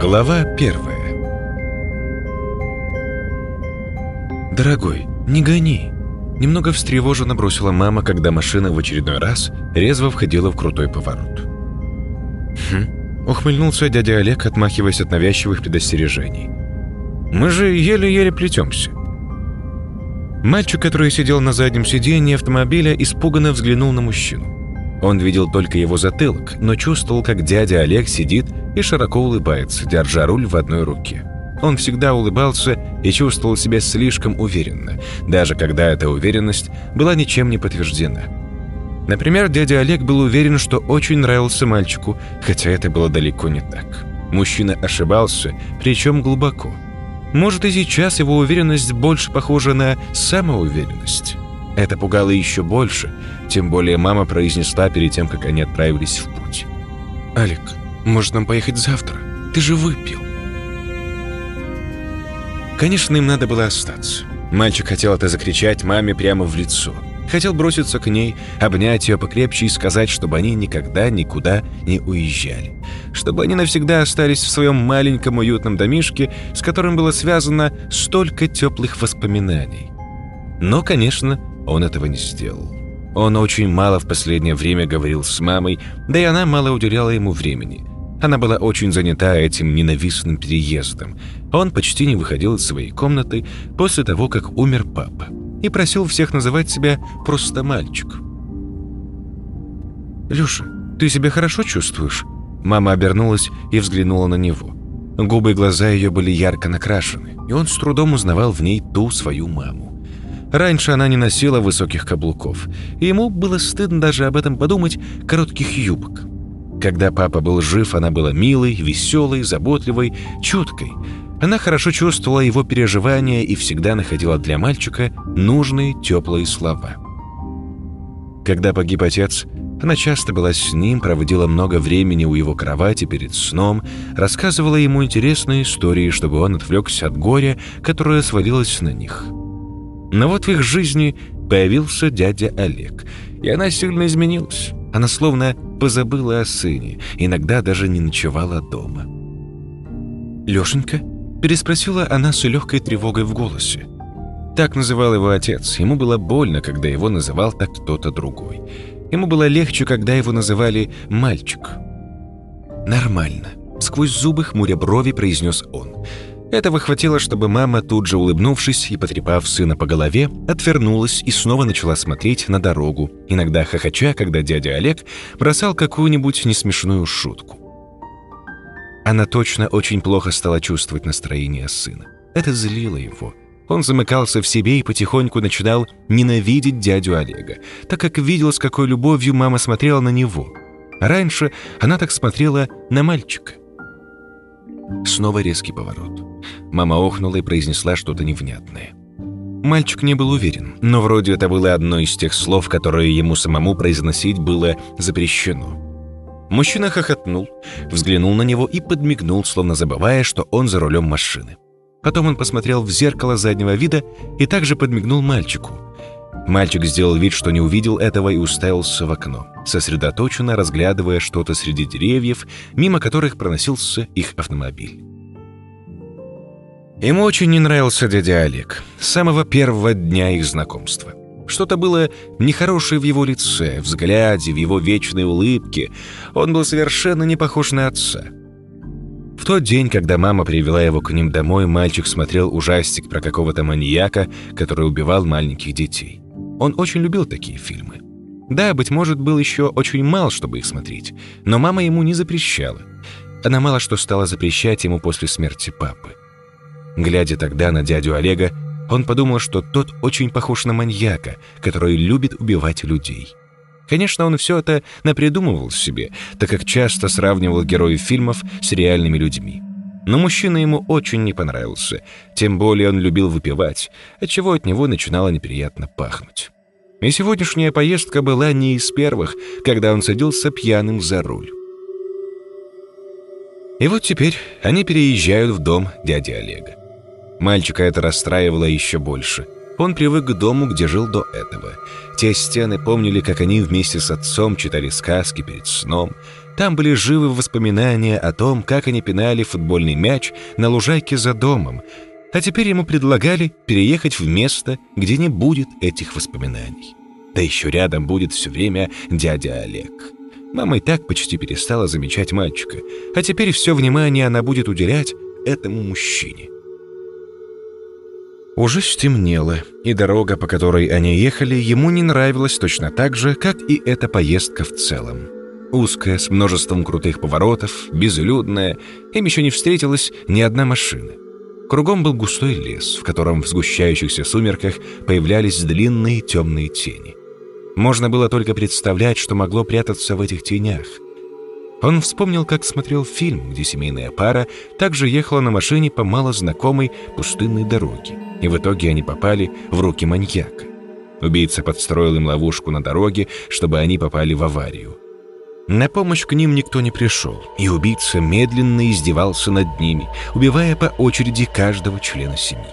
Глава первая «Дорогой, не гони!» Немного встревоженно бросила мама, когда машина в очередной раз резво входила в крутой поворот. «Хм», — ухмыльнулся дядя Олег, отмахиваясь от навязчивых предостережений. «Мы же еле-еле плетемся». Мальчик, который сидел на заднем сиденье автомобиля, испуганно взглянул на мужчину. Он видел только его затылок, но чувствовал, как дядя Олег сидит и широко улыбается, держа руль в одной руке. Он всегда улыбался и чувствовал себя слишком уверенно, даже когда эта уверенность была ничем не подтверждена. Например, дядя Олег был уверен, что очень нравился мальчику, хотя это было далеко не так. Мужчина ошибался, причем глубоко. Может, и сейчас его уверенность больше похожа на самоуверенность. Это пугало еще больше, тем более мама произнесла перед тем, как они отправились в путь. «Алик, может нам поехать завтра? Ты же выпил». Конечно, им надо было остаться. Мальчик хотел это закричать маме прямо в лицо. Хотел броситься к ней, обнять ее покрепче и сказать, чтобы они никогда никуда не уезжали. Чтобы они навсегда остались в своем маленьком уютном домишке, с которым было связано столько теплых воспоминаний. Но, конечно, он этого не сделал. Он очень мало в последнее время говорил с мамой, да и она мало уделяла ему времени. Она была очень занята этим ненавистным переездом. Он почти не выходил из своей комнаты после того, как умер папа, и просил всех называть себя просто мальчик. «Люша, ты себя хорошо чувствуешь?» Мама обернулась и взглянула на него. Губы и глаза ее были ярко накрашены, и он с трудом узнавал в ней ту свою маму. Раньше она не носила высоких каблуков, и ему было стыдно даже об этом подумать коротких юбок. Когда папа был жив, она была милой, веселой, заботливой, чуткой. Она хорошо чувствовала его переживания и всегда находила для мальчика нужные теплые слова. Когда погиб отец, она часто была с ним, проводила много времени у его кровати перед сном, рассказывала ему интересные истории, чтобы он отвлекся от горя, которое свалилось на них. Но вот в их жизни появился дядя Олег, и она сильно изменилась. Она словно позабыла о сыне, иногда даже не ночевала дома. «Лешенька?» – переспросила она с легкой тревогой в голосе. Так называл его отец. Ему было больно, когда его называл так кто-то другой. Ему было легче, когда его называли «мальчик». «Нормально», – сквозь зубы хмуря брови произнес он – этого хватило, чтобы мама, тут же улыбнувшись и потрепав сына по голове, отвернулась и снова начала смотреть на дорогу, иногда хохоча, когда дядя Олег бросал какую-нибудь несмешную шутку. Она точно очень плохо стала чувствовать настроение сына. Это злило его. Он замыкался в себе и потихоньку начинал ненавидеть дядю Олега, так как видел, с какой любовью мама смотрела на него. Раньше она так смотрела на мальчика. Снова резкий поворот. Мама охнула и произнесла что-то невнятное. Мальчик не был уверен, но вроде это было одно из тех слов, которые ему самому произносить было запрещено. Мужчина хохотнул, взглянул на него и подмигнул, словно забывая, что он за рулем машины. Потом он посмотрел в зеркало заднего вида и также подмигнул мальчику. Мальчик сделал вид, что не увидел этого и уставился в окно, сосредоточенно разглядывая что-то среди деревьев, мимо которых проносился их автомобиль. Ему очень не нравился дядя Олег с самого первого дня их знакомства. Что-то было нехорошее в его лице, взгляде, в его вечной улыбке. Он был совершенно не похож на отца. В тот день, когда мама привела его к ним домой, мальчик смотрел ужастик про какого-то маньяка, который убивал маленьких детей. Он очень любил такие фильмы. Да, быть может, был еще очень мал, чтобы их смотреть, но мама ему не запрещала. Она мало что стала запрещать ему после смерти папы. Глядя тогда на дядю Олега, он подумал, что тот очень похож на маньяка, который любит убивать людей. Конечно, он все это напридумывал себе, так как часто сравнивал героев фильмов с реальными людьми. Но мужчина ему очень не понравился, тем более он любил выпивать, отчего от него начинало неприятно пахнуть. И сегодняшняя поездка была не из первых, когда он садился пьяным за руль. И вот теперь они переезжают в дом дяди Олега. Мальчика это расстраивало еще больше. Он привык к дому, где жил до этого. Те стены помнили, как они вместе с отцом читали сказки перед сном. Там были живы воспоминания о том, как они пинали футбольный мяч на лужайке за домом, а теперь ему предлагали переехать в место, где не будет этих воспоминаний. Да еще рядом будет все время дядя Олег. Мама и так почти перестала замечать мальчика, а теперь все внимание она будет уделять этому мужчине. Уже стемнело, и дорога, по которой они ехали, ему не нравилась точно так же, как и эта поездка в целом. Узкая, с множеством крутых поворотов, безлюдная, им еще не встретилась ни одна машина. Кругом был густой лес, в котором в сгущающихся сумерках появлялись длинные темные тени. Можно было только представлять, что могло прятаться в этих тенях. Он вспомнил, как смотрел фильм, где семейная пара также ехала на машине по малознакомой пустынной дороге, и в итоге они попали в руки маньяка. Убийца подстроил им ловушку на дороге, чтобы они попали в аварию. На помощь к ним никто не пришел, и убийца медленно издевался над ними, убивая по очереди каждого члена семьи.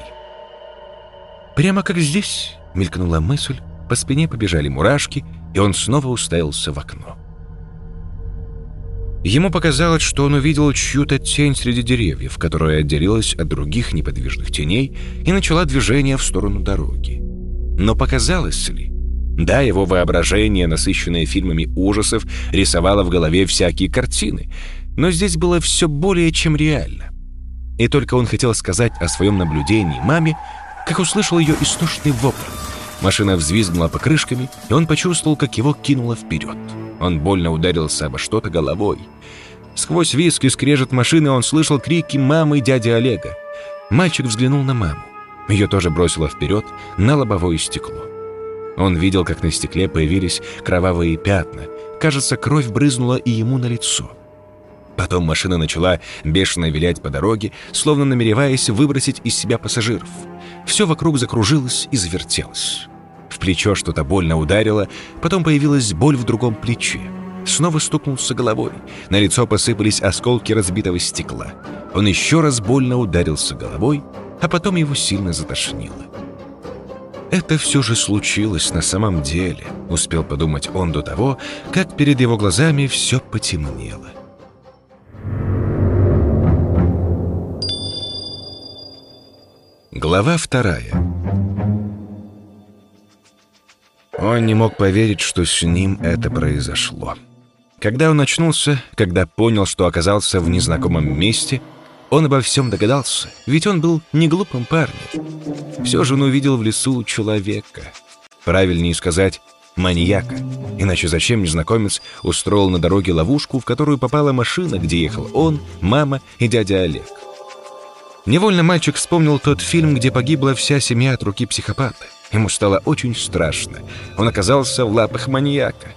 «Прямо как здесь», — мелькнула мысль, по спине побежали мурашки, и он снова уставился в окно. Ему показалось, что он увидел чью-то тень среди деревьев, которая отделилась от других неподвижных теней и начала движение в сторону дороги. Но показалось ли? Да, его воображение, насыщенное фильмами ужасов, рисовало в голове всякие картины, но здесь было все более чем реально. И только он хотел сказать о своем наблюдении маме, как услышал ее истошный вопль. Машина взвизгнула покрышками, и он почувствовал, как его кинуло вперед. Он больно ударился обо что-то головой. Сквозь виск и скрежет машины он слышал крики мамы и дяди Олега. Мальчик взглянул на маму. Ее тоже бросило вперед на лобовое стекло. Он видел, как на стекле появились кровавые пятна. Кажется, кровь брызнула и ему на лицо. Потом машина начала бешено вилять по дороге, словно намереваясь выбросить из себя пассажиров. Все вокруг закружилось и завертелось. В плечо что-то больно ударило, потом появилась боль в другом плече. Снова стукнулся головой. На лицо посыпались осколки разбитого стекла. Он еще раз больно ударился головой, а потом его сильно затошнило. «Это все же случилось на самом деле», — успел подумать он до того, как перед его глазами все потемнело. Глава вторая. Он не мог поверить, что с ним это произошло. Когда он очнулся, когда понял, что оказался в незнакомом месте, он обо всем догадался, ведь он был не глупым парнем. Все же он увидел в лесу человека. Правильнее сказать, маньяка. Иначе зачем незнакомец устроил на дороге ловушку, в которую попала машина, где ехал он, мама и дядя Олег? Невольно мальчик вспомнил тот фильм, где погибла вся семья от руки психопата. Ему стало очень страшно. Он оказался в лапах маньяка.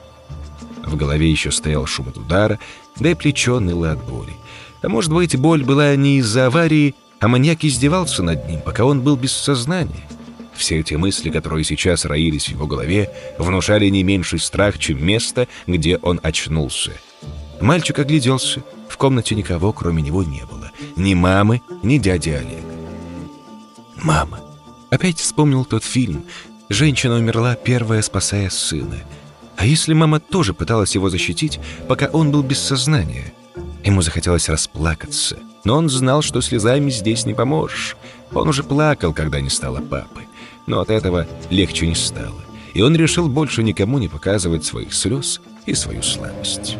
В голове еще стоял шум от удара, да и плечо ныло от боли. А может быть, боль была не из-за аварии, а маньяк издевался над ним, пока он был без сознания. Все эти мысли, которые сейчас роились в его голове, внушали не меньший страх, чем место, где он очнулся. Мальчик огляделся. В комнате никого, кроме него, не было. Ни мамы, ни дяди Олега. Мама. Опять вспомнил тот фильм. Женщина умерла, первая спасая сына. А если мама тоже пыталась его защитить, пока он был без сознания? Ему захотелось расплакаться, но он знал, что слезами здесь не поможешь. Он уже плакал, когда не стало папы. Но от этого легче не стало. И он решил больше никому не показывать своих слез и свою слабость.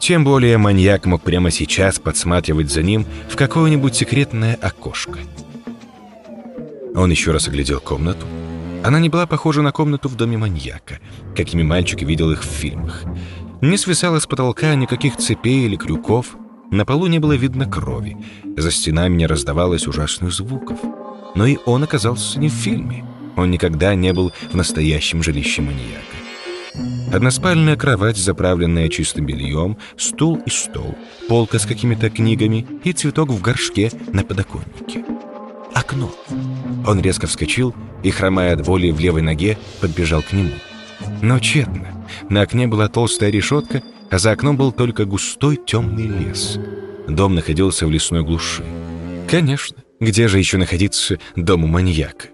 Тем более маньяк мог прямо сейчас подсматривать за ним в какое-нибудь секретное окошко. Он еще раз оглядел комнату. Она не была похожа на комнату в доме маньяка, какими мальчик видел их в фильмах. Не свисало с потолка никаких цепей или крюков, на полу не было видно крови, за стенами не раздавалось ужасных звуков. Но и он оказался не в фильме. Он никогда не был в настоящем жилище маньяка. Односпальная кровать, заправленная чистым бельем, стул и стол, полка с какими-то книгами и цветок в горшке на подоконнике. Окно. Он резко вскочил и, хромая от боли в левой ноге, подбежал к нему. Но тщетно. На окне была толстая решетка, а за окном был только густой темный лес. Дом находился в лесной глуши. Конечно, где же еще находиться дому маньяка?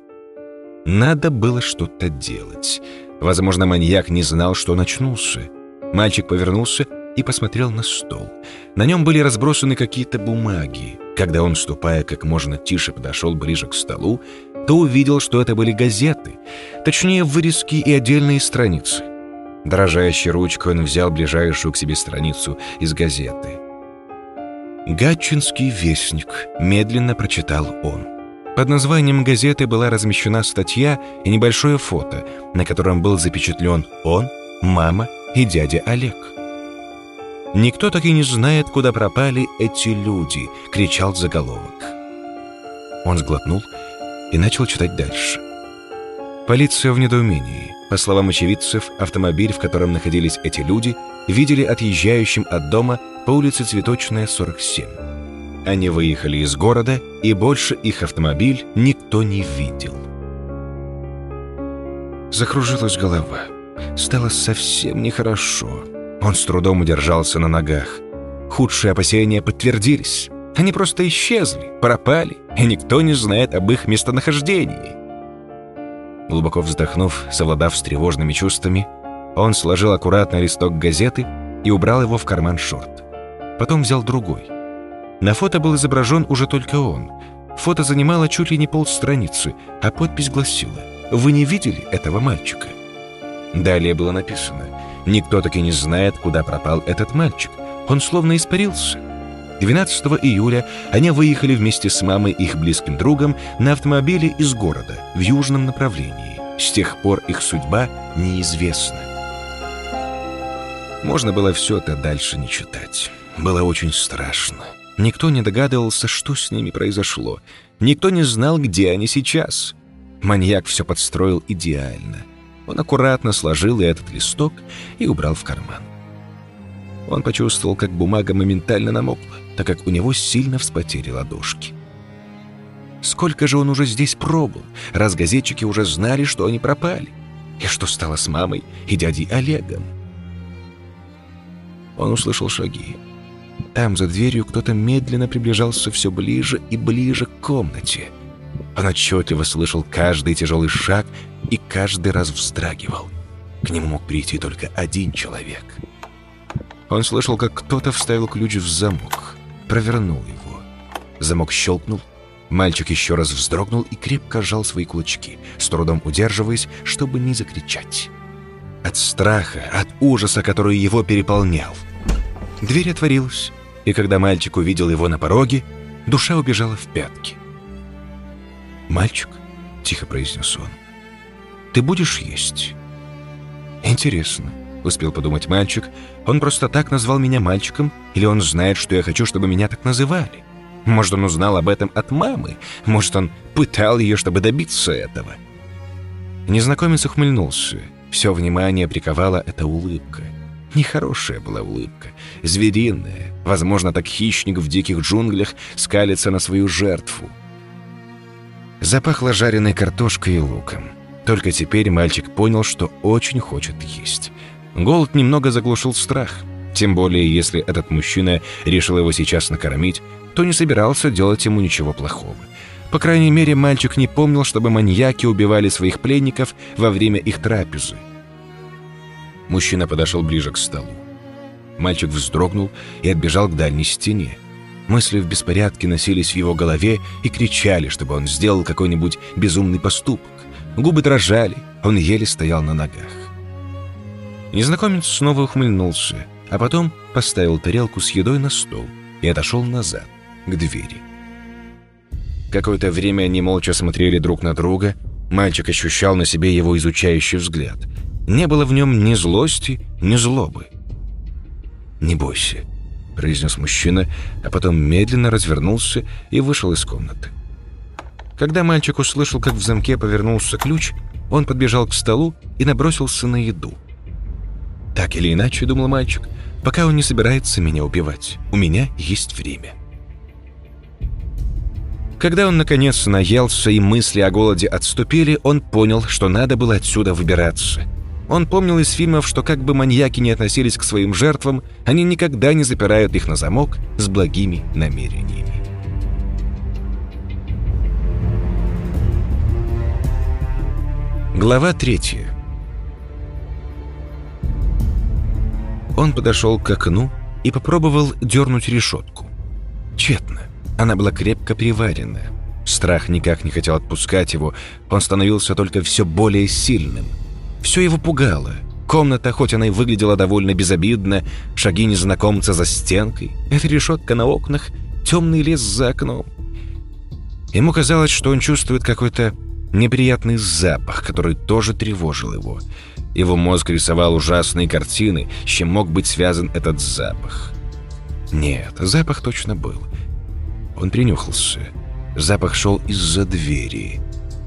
Надо было что-то делать. Возможно, маньяк не знал, что он очнулся. Мальчик повернулся и посмотрел на стол. На нем были разбросаны какие-то бумаги. Когда он, ступая как можно тише, подошел ближе к столу, то увидел, что это были газеты, точнее, вырезки и отдельные страницы. Дрожащей ручкой он взял ближайшую к себе страницу из газеты. «Гатчинский вестник», — медленно прочитал он. Под названием газеты была размещена статья и небольшое фото, на котором был запечатлен он, мама и дядя Олег. «Никто так и не знает, куда пропали эти люди», — кричал заголовок. Он сглотнул и начал читать дальше. Полиция в недоумении. По словам очевидцев, автомобиль, в котором находились эти люди, видели отъезжающим от дома по улице Цветочная, 47. Они выехали из города, и больше их автомобиль никто не видел. Закружилась голова. Стало совсем нехорошо. Он с трудом удержался на ногах. Худшие опасения подтвердились. Они просто исчезли, пропали, и никто не знает об их местонахождении. Глубоко вздохнув, совладав с тревожными чувствами, он сложил аккуратно листок газеты и убрал его в карман шорт. Потом взял другой. На фото был изображен уже только он. Фото занимало чуть ли не полстраницы, а подпись гласила «Вы не видели этого мальчика?» Далее было написано «Никто таки не знает, куда пропал этот мальчик. Он словно испарился». 12 июля они выехали вместе с мамой и их близким другом на автомобиле из города в южном направлении. С тех пор их судьба неизвестна. Можно было все это дальше не читать. Было очень страшно. Никто не догадывался, что с ними произошло. Никто не знал, где они сейчас. Маньяк все подстроил идеально. Он аккуратно сложил и этот листок и убрал в карман. Он почувствовал, как бумага моментально намокла, так как у него сильно вспотели ладошки. Сколько же он уже здесь пробыл, раз газетчики уже знали, что они пропали? И что стало с мамой и дядей Олегом? Он услышал шаги. Там, за дверью, кто-то медленно приближался все ближе и ближе к комнате. Он отчетливо слышал каждый тяжелый шаг и каждый раз вздрагивал. К нему мог прийти только один человек. Он слышал, как кто-то вставил ключ в замок, провернул его. Замок щелкнул, мальчик еще раз вздрогнул и крепко сжал свои кулачки, с трудом удерживаясь, чтобы не закричать. От страха, от ужаса, который его переполнял. Дверь отворилась, и когда мальчик увидел его на пороге, душа убежала в пятки. «Мальчик», — тихо произнес он, — «ты будешь есть?» «Интересно», — успел подумать мальчик, — «он просто так назвал меня мальчиком, или он знает, что я хочу, чтобы меня так называли? Может, он узнал об этом от мамы? Может, он пытал ее, чтобы добиться этого?» Незнакомец ухмыльнулся. Все внимание приковала эта улыбка. Нехорошая была улыбка, звериная. Возможно, так хищник в диких джунглях скалится на свою жертву. Запахло жареной картошкой и луком. Только теперь мальчик понял, что очень хочет есть. Голод немного заглушил страх. Тем более, если этот мужчина решил его сейчас накормить, то не собирался делать ему ничего плохого. По крайней мере, мальчик не помнил, чтобы маньяки убивали своих пленников во время их трапезы. Мужчина подошел ближе к столу. Мальчик вздрогнул и отбежал к дальней стене. Мысли в беспорядке носились в его голове и кричали, чтобы он сделал какой-нибудь безумный поступок. Губы дрожали, он еле стоял на ногах. Незнакомец снова ухмыльнулся, а потом поставил тарелку с едой на стол и отошел назад, к двери. Какое-то время они молча смотрели друг на друга. Мальчик ощущал на себе его изучающий взгляд – не было в нем ни злости, ни злобы. «Не бойся», — произнес мужчина, а потом медленно развернулся и вышел из комнаты. Когда мальчик услышал, как в замке повернулся ключ, он подбежал к столу и набросился на еду. «Так или иначе», — думал мальчик, — «пока он не собирается меня убивать, у меня есть время». Когда он наконец наелся и мысли о голоде отступили, он понял, что надо было отсюда выбираться — он помнил из фильмов, что как бы маньяки не относились к своим жертвам, они никогда не запирают их на замок с благими намерениями. Глава третья. Он подошел к окну и попробовал дернуть решетку. Тщетно. Она была крепко приварена. Страх никак не хотел отпускать его, он становился только все более сильным. Все его пугало. Комната, хоть она и выглядела довольно безобидно, шаги незнакомца за стенкой, эта решетка на окнах, темный лес за окном. Ему казалось, что он чувствует какой-то неприятный запах, который тоже тревожил его. Его мозг рисовал ужасные картины, с чем мог быть связан этот запах. Нет, запах точно был. Он принюхался. Запах шел из-за двери.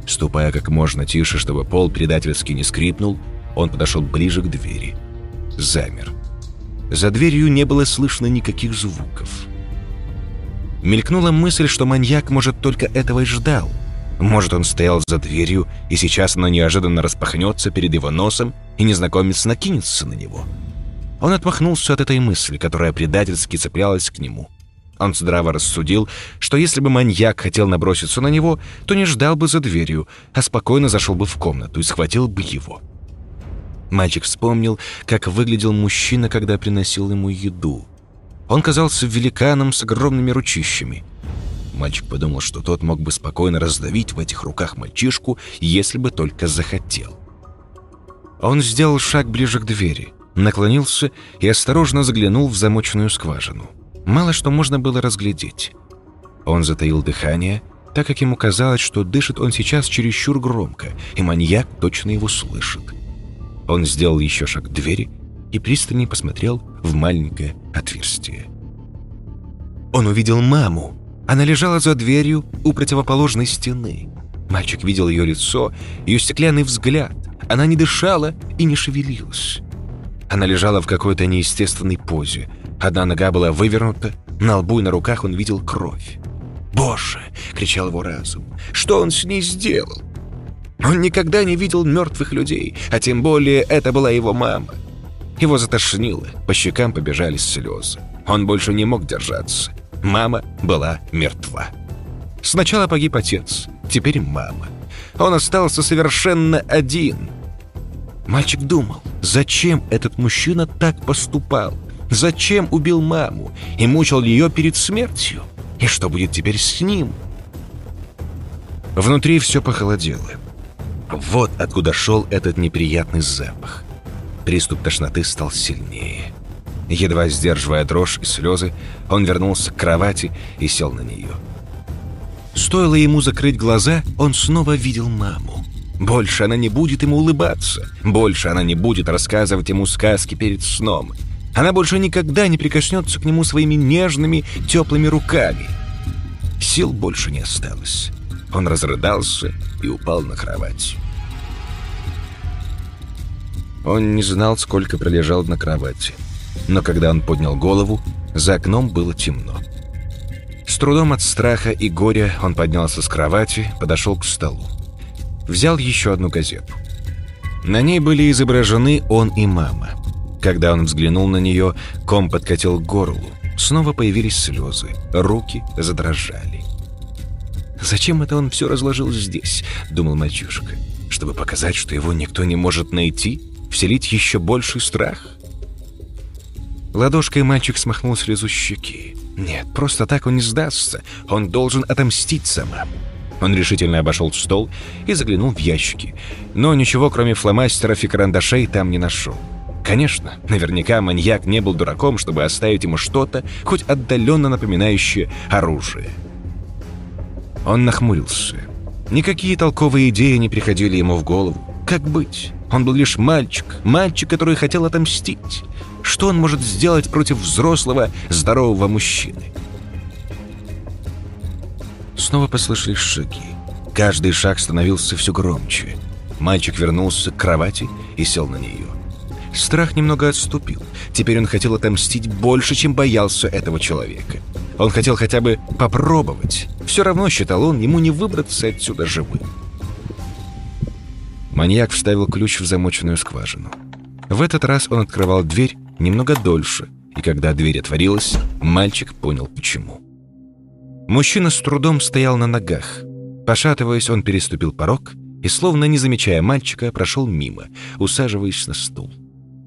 Ступая как можно тише, чтобы пол предательски не скрипнул, он подошел ближе к двери. Замер. За дверью не было слышно никаких звуков. Мелькнула мысль, что маньяк, может, только этого и ждал. Может, он стоял за дверью, и сейчас она неожиданно распахнется перед его носом, и незнакомец накинется на него. Он отмахнулся от этой мысли, которая предательски цеплялась к нему. Он здраво рассудил, что если бы маньяк хотел наброситься на него, то не ждал бы за дверью, а спокойно зашел бы в комнату и схватил бы его. Мальчик вспомнил, как выглядел мужчина, когда приносил ему еду. Он казался великаном с огромными ручищами. Мальчик подумал, что тот мог бы спокойно раздавить в этих руках мальчишку, если бы только захотел. Он сделал шаг ближе к двери, наклонился и осторожно заглянул в замоченную скважину. Мало что можно было разглядеть. Он затаил дыхание, так как ему казалось, что дышит он сейчас чересчур громко, и маньяк точно его слышит. Он сделал еще шаг к двери и пристально посмотрел в маленькое отверстие. Он увидел маму. Она лежала за дверью у противоположной стены. Мальчик видел ее лицо, ее стеклянный взгляд. Она не дышала и не шевелилась. Она лежала в какой-то неестественной позе, Одна нога была вывернута, на лбу и на руках он видел кровь. «Боже!» — кричал его разум. «Что он с ней сделал?» Он никогда не видел мертвых людей, а тем более это была его мама. Его затошнило, по щекам побежали слезы. Он больше не мог держаться. Мама была мертва. Сначала погиб отец, теперь мама. Он остался совершенно один. Мальчик думал, зачем этот мужчина так поступал? Зачем убил маму и мучил ее перед смертью? И что будет теперь с ним? Внутри все похолодело. Вот откуда шел этот неприятный запах. Приступ тошноты стал сильнее. Едва сдерживая дрожь и слезы, он вернулся к кровати и сел на нее. Стоило ему закрыть глаза, он снова видел маму. Больше она не будет ему улыбаться. Больше она не будет рассказывать ему сказки перед сном. Она больше никогда не прикоснется к нему своими нежными, теплыми руками. Сил больше не осталось. Он разрыдался и упал на кровать. Он не знал, сколько пролежал на кровати. Но когда он поднял голову, за окном было темно. С трудом от страха и горя он поднялся с кровати, подошел к столу. Взял еще одну газету. На ней были изображены он и мама. Когда он взглянул на нее, ком подкатил к горлу. Снова появились слезы, руки задрожали. «Зачем это он все разложил здесь?» — думал мальчишка. «Чтобы показать, что его никто не может найти? Вселить еще больший страх?» Ладошкой мальчик смахнул слезу щеки. «Нет, просто так он не сдастся. Он должен отомстить самому». Он решительно обошел стол и заглянул в ящики. Но ничего, кроме фломастеров и карандашей, там не нашел. Конечно, наверняка маньяк не был дураком, чтобы оставить ему что-то, хоть отдаленно напоминающее оружие. Он нахмурился. Никакие толковые идеи не приходили ему в голову. Как быть? Он был лишь мальчик, мальчик, который хотел отомстить. Что он может сделать против взрослого, здорового мужчины? Снова послышались шаги. Каждый шаг становился все громче. Мальчик вернулся к кровати и сел на нее. Страх немного отступил. Теперь он хотел отомстить больше, чем боялся этого человека. Он хотел хотя бы попробовать. Все равно, считал он, ему не выбраться отсюда живым. Маньяк вставил ключ в замоченную скважину. В этот раз он открывал дверь немного дольше, и когда дверь отворилась, мальчик понял почему. Мужчина с трудом стоял на ногах. Пошатываясь, он переступил порог и, словно не замечая мальчика, прошел мимо, усаживаясь на стул.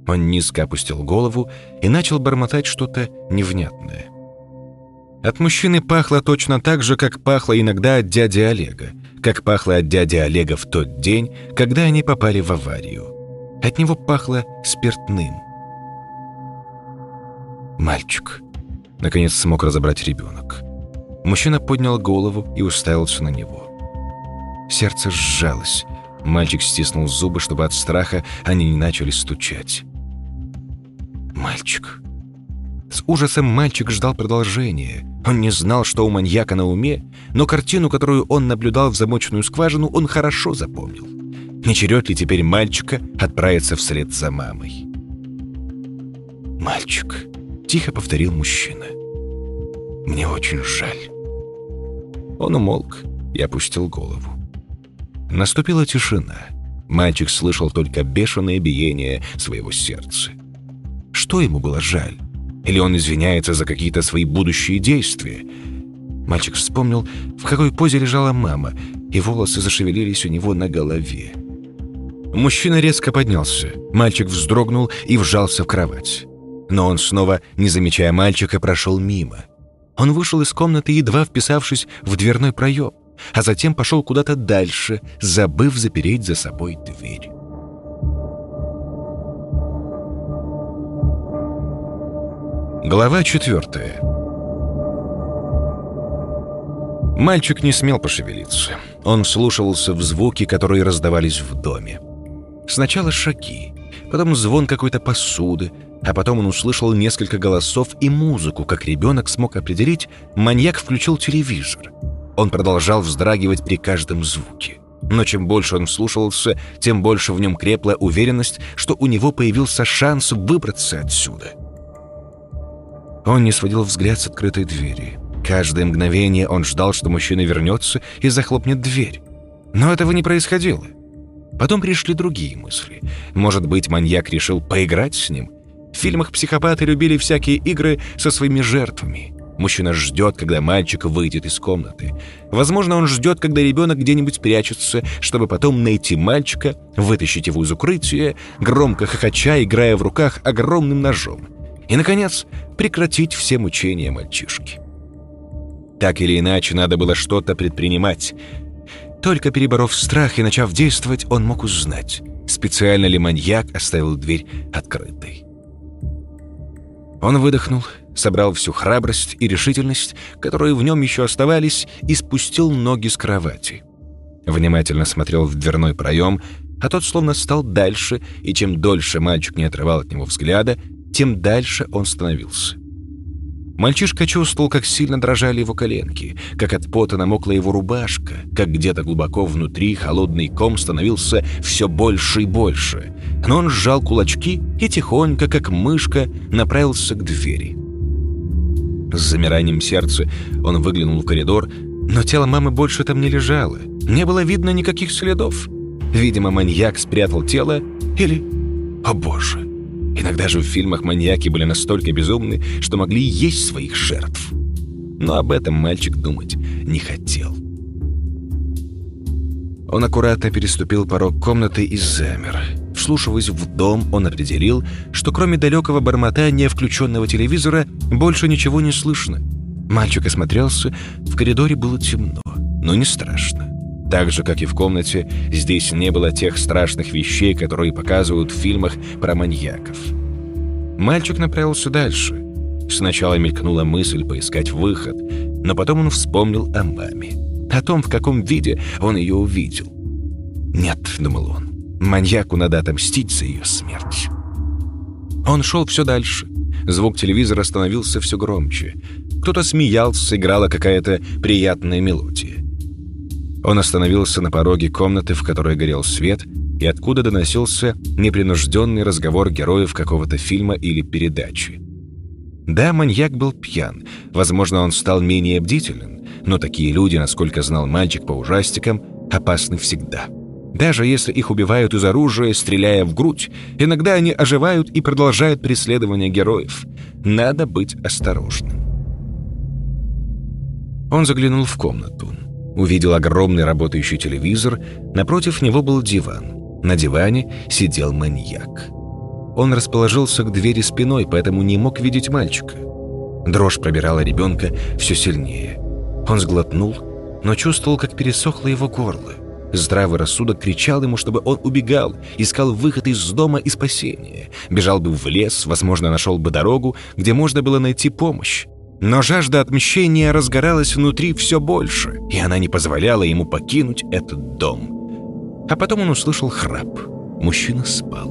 Он низко опустил голову и начал бормотать что-то невнятное. От мужчины пахло точно так же, как пахло иногда от дяди Олега, как пахло от дяди Олега в тот день, когда они попали в аварию. От него пахло спиртным. «Мальчик», — наконец смог разобрать ребенок. Мужчина поднял голову и уставился на него. Сердце сжалось. Мальчик стиснул зубы, чтобы от страха они не начали стучать. «Мальчик». С ужасом мальчик ждал продолжения. Он не знал, что у маньяка на уме, но картину, которую он наблюдал в замочную скважину, он хорошо запомнил. Не черед ли теперь мальчика отправиться вслед за мамой? «Мальчик», — тихо повторил мужчина. «Мне очень жаль». Он умолк и опустил голову. Наступила тишина. Мальчик слышал только бешеное биение своего сердца. Что ему было жаль? Или он извиняется за какие-то свои будущие действия? Мальчик вспомнил, в какой позе лежала мама, и волосы зашевелились у него на голове. Мужчина резко поднялся. Мальчик вздрогнул и вжался в кровать. Но он снова, не замечая мальчика, прошел мимо. Он вышел из комнаты, едва вписавшись в дверной проем, а затем пошел куда-то дальше, забыв запереть за собой дверь. Глава четвертая. Мальчик не смел пошевелиться. Он вслушивался в звуки, которые раздавались в доме. Сначала шаги, потом звон какой-то посуды, а потом он услышал несколько голосов и музыку, как ребенок смог определить, маньяк включил телевизор. Он продолжал вздрагивать при каждом звуке. Но чем больше он вслушивался, тем больше в нем крепла уверенность, что у него появился шанс выбраться отсюда. Он не сводил взгляд с открытой двери. Каждое мгновение он ждал, что мужчина вернется и захлопнет дверь. Но этого не происходило. Потом пришли другие мысли. Может быть, маньяк решил поиграть с ним? В фильмах психопаты любили всякие игры со своими жертвами. Мужчина ждет, когда мальчик выйдет из комнаты. Возможно, он ждет, когда ребенок где-нибудь прячется, чтобы потом найти мальчика, вытащить его из укрытия, громко хохоча, играя в руках огромным ножом. И, наконец, прекратить все мучения мальчишки. Так или иначе, надо было что-то предпринимать. Только переборов страх и начав действовать, он мог узнать, специально ли маньяк оставил дверь открытой. Он выдохнул, собрал всю храбрость и решительность, которые в нем еще оставались, и спустил ноги с кровати. Внимательно смотрел в дверной проем, а тот словно стал дальше, и чем дольше мальчик не отрывал от него взгляда, тем дальше он становился. Мальчишка чувствовал, как сильно дрожали его коленки, как от пота намокла его рубашка, как где-то глубоко внутри холодный ком становился все больше и больше. Но он сжал кулачки и тихонько, как мышка, направился к двери. С замиранием сердца он выглянул в коридор, но тело мамы больше там не лежало. Не было видно никаких следов. Видимо, маньяк спрятал тело или... О боже! Иногда же в фильмах маньяки были настолько безумны, что могли есть своих жертв. Но об этом мальчик думать не хотел. Он аккуратно переступил порог комнаты и замер. Вслушиваясь в дом, он определил, что кроме далекого бормотания включенного телевизора больше ничего не слышно. Мальчик осмотрелся, в коридоре было темно, но не страшно. Так же, как и в комнате, здесь не было тех страшных вещей, которые показывают в фильмах про маньяков. Мальчик направился дальше. Сначала мелькнула мысль поискать выход, но потом он вспомнил о маме. О том, в каком виде он ее увидел. «Нет», — думал он, — «маньяку надо отомстить за ее смерть». Он шел все дальше. Звук телевизора становился все громче. Кто-то смеялся, играла какая-то приятная мелодия. Он остановился на пороге комнаты, в которой горел свет, и откуда доносился непринужденный разговор героев какого-то фильма или передачи. Да, маньяк был пьян, возможно, он стал менее бдителен, но такие люди, насколько знал мальчик по ужастикам, опасны всегда. Даже если их убивают из оружия, стреляя в грудь, иногда они оживают и продолжают преследование героев. Надо быть осторожным. Он заглянул в комнату. Увидел огромный работающий телевизор, напротив него был диван. На диване сидел маньяк. Он расположился к двери спиной, поэтому не мог видеть мальчика. Дрожь пробирала ребенка все сильнее. Он сглотнул, но чувствовал, как пересохло его горло. Здравый рассудок кричал ему, чтобы он убегал, искал выход из дома и спасения. Бежал бы в лес, возможно, нашел бы дорогу, где можно было найти помощь. Но жажда отмщения разгоралась внутри все больше, и она не позволяла ему покинуть этот дом. А потом он услышал храп. Мужчина спал.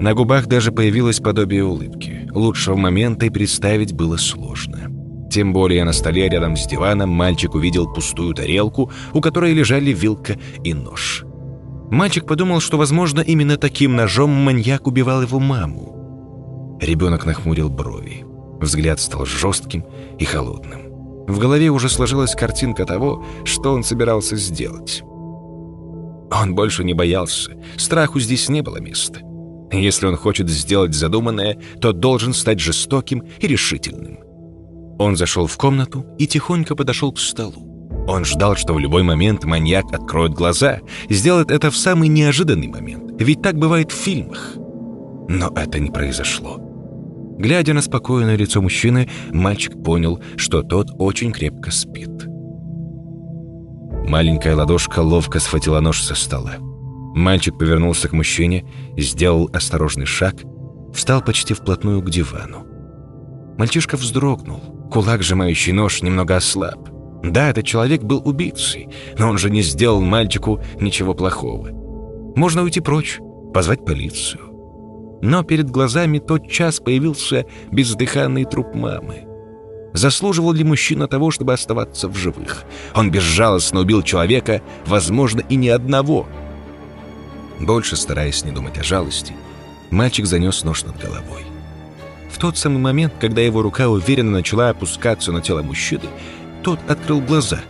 На губах даже появилось подобие улыбки. Лучшего момента и представить было сложно. Тем более на столе рядом с диваном мальчик увидел пустую тарелку, у которой лежали вилка и нож. Мальчик подумал, что, возможно, именно таким ножом маньяк убивал его маму. Ребенок нахмурил брови. Взгляд стал жестким и холодным. В голове уже сложилась картинка того, что он собирался сделать. Он больше не боялся. Страху здесь не было места. Если он хочет сделать задуманное, то должен стать жестоким и решительным. Он зашел в комнату и тихонько подошел к столу. Он ждал, что в любой момент маньяк откроет глаза, сделает это в самый неожиданный момент, ведь так бывает в фильмах. Но это не произошло. Глядя на спокойное лицо мужчины, мальчик понял, что тот очень крепко спит. Маленькая ладошка ловко схватила нож со стола. Мальчик повернулся к мужчине, сделал осторожный шаг, встал почти вплотную к дивану. Мальчишка вздрогнул. Кулак, сжимающий нож, немного ослаб. Да, этот человек был убийцей, но он же не сделал мальчику ничего плохого. Можно уйти прочь, позвать полицию. Но перед глазами тот час появился бездыханный труп мамы. Заслуживал ли мужчина того, чтобы оставаться в живых? Он безжалостно убил человека, возможно, и не одного. Больше стараясь не думать о жалости, мальчик занес нож над головой тот самый момент, когда его рука уверенно начала опускаться на тело мужчины, тот открыл глаза.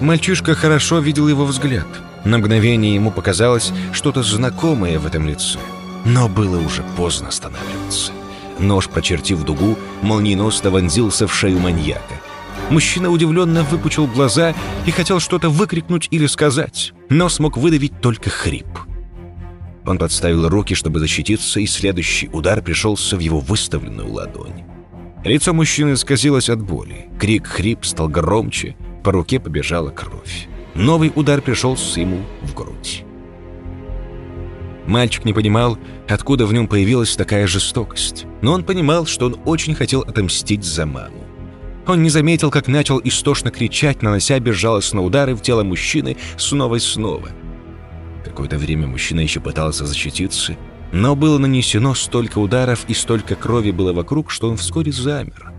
Мальчишка хорошо видел его взгляд. На мгновение ему показалось что-то знакомое в этом лице. Но было уже поздно останавливаться. Нож, прочертив дугу, молниеносно вонзился в шею маньяка. Мужчина удивленно выпучил глаза и хотел что-то выкрикнуть или сказать, но смог выдавить только хрип. Он подставил руки, чтобы защититься, и следующий удар пришелся в его выставленную ладонь. Лицо мужчины исказилось от боли. Крик-хрип стал громче, по руке побежала кровь. Новый удар пришелся ему в грудь. Мальчик не понимал, откуда в нем появилась такая жестокость, но он понимал, что он очень хотел отомстить за маму. Он не заметил, как начал истошно кричать, нанося безжалостно удары в тело мужчины снова и снова – Какое-то время мужчина еще пытался защититься, но было нанесено столько ударов и столько крови было вокруг, что он вскоре замер.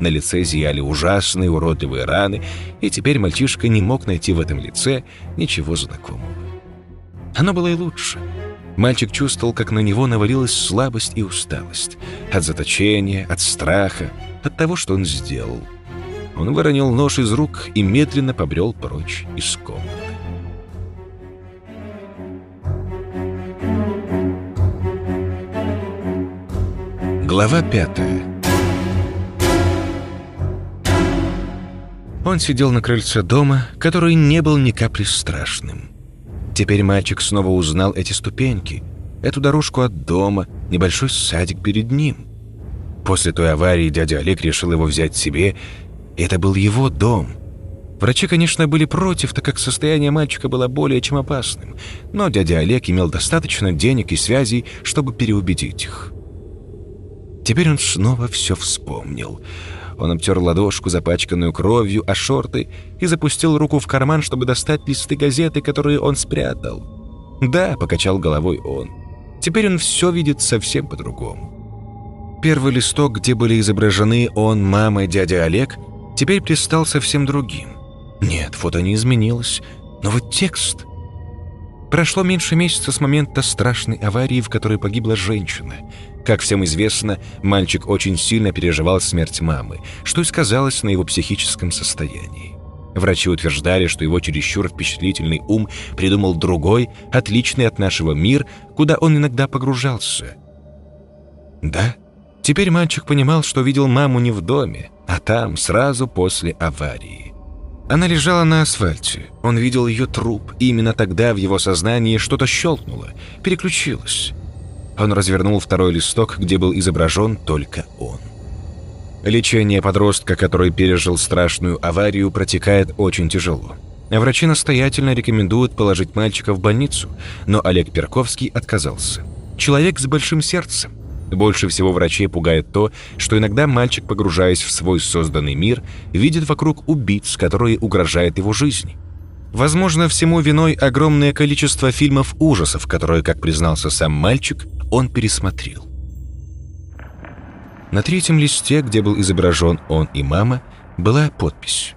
На лице зияли ужасные уродливые раны, и теперь мальчишка не мог найти в этом лице ничего знакомого. Оно было и лучше. Мальчик чувствовал, как на него навалилась слабость и усталость. От заточения, от страха, от того, что он сделал. Он выронил нож из рук и медленно побрел прочь из комнаты. Глава пятая Он сидел на крыльце дома, который не был ни капли страшным. Теперь мальчик снова узнал эти ступеньки, эту дорожку от дома, небольшой садик перед ним. После той аварии дядя Олег решил его взять себе, и это был его дом. Врачи, конечно, были против, так как состояние мальчика было более чем опасным, но дядя Олег имел достаточно денег и связей, чтобы переубедить их. Теперь он снова все вспомнил. Он обтер ладошку, запачканную кровью, о шорты, и запустил руку в карман, чтобы достать листы газеты, которые он спрятал. «Да», — покачал головой он. «Теперь он все видит совсем по-другому». Первый листок, где были изображены он, мама и дядя Олег, теперь пристал совсем другим. Нет, фото не изменилось, но вот текст... Прошло меньше месяца с момента страшной аварии, в которой погибла женщина — как всем известно, мальчик очень сильно переживал смерть мамы, что и сказалось на его психическом состоянии. Врачи утверждали, что его чересчур впечатлительный ум придумал другой, отличный от нашего мир, куда он иногда погружался. Да, теперь мальчик понимал, что видел маму не в доме, а там, сразу после аварии. Она лежала на асфальте. Он видел ее труп, и именно тогда в его сознании что-то щелкнуло, переключилось. Он развернул второй листок, где был изображен только он. Лечение подростка, который пережил страшную аварию, протекает очень тяжело. Врачи настоятельно рекомендуют положить мальчика в больницу, но Олег Перковский отказался. Человек с большим сердцем. Больше всего врачей пугает то, что иногда мальчик, погружаясь в свой созданный мир, видит вокруг убийц, которые угрожают его жизни. Возможно, всему виной огромное количество фильмов ужасов, которые, как признался сам мальчик, он пересмотрел. На третьем листе, где был изображен он и мама, была подпись.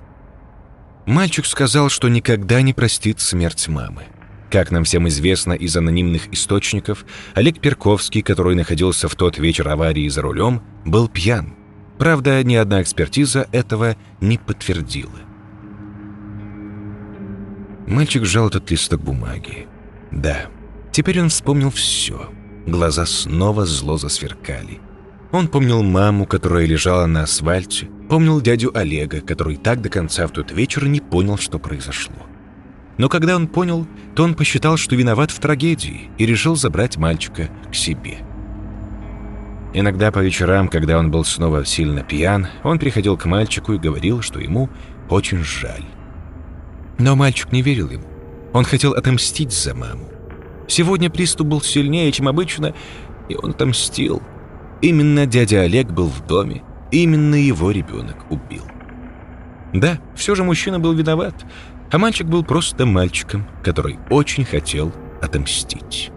Мальчик сказал, что никогда не простит смерть мамы. Как нам всем известно из анонимных источников, Олег Перковский, который находился в тот вечер аварии за рулем, был пьян. Правда, ни одна экспертиза этого не подтвердила. Мальчик сжал этот листок бумаги. Да, теперь он вспомнил все. Глаза снова зло засверкали. Он помнил маму, которая лежала на асфальте, помнил дядю Олега, который так до конца в тот вечер не понял, что произошло. Но когда он понял, то он посчитал, что виноват в трагедии и решил забрать мальчика к себе. Иногда по вечерам, когда он был снова сильно пьян, он приходил к мальчику и говорил, что ему очень жаль. Но мальчик не верил ему. Он хотел отомстить за маму. Сегодня приступ был сильнее, чем обычно, и он отомстил. Именно дядя Олег был в доме, именно его ребенок убил. Да, все же мужчина был виноват, а мальчик был просто мальчиком, который очень хотел отомстить.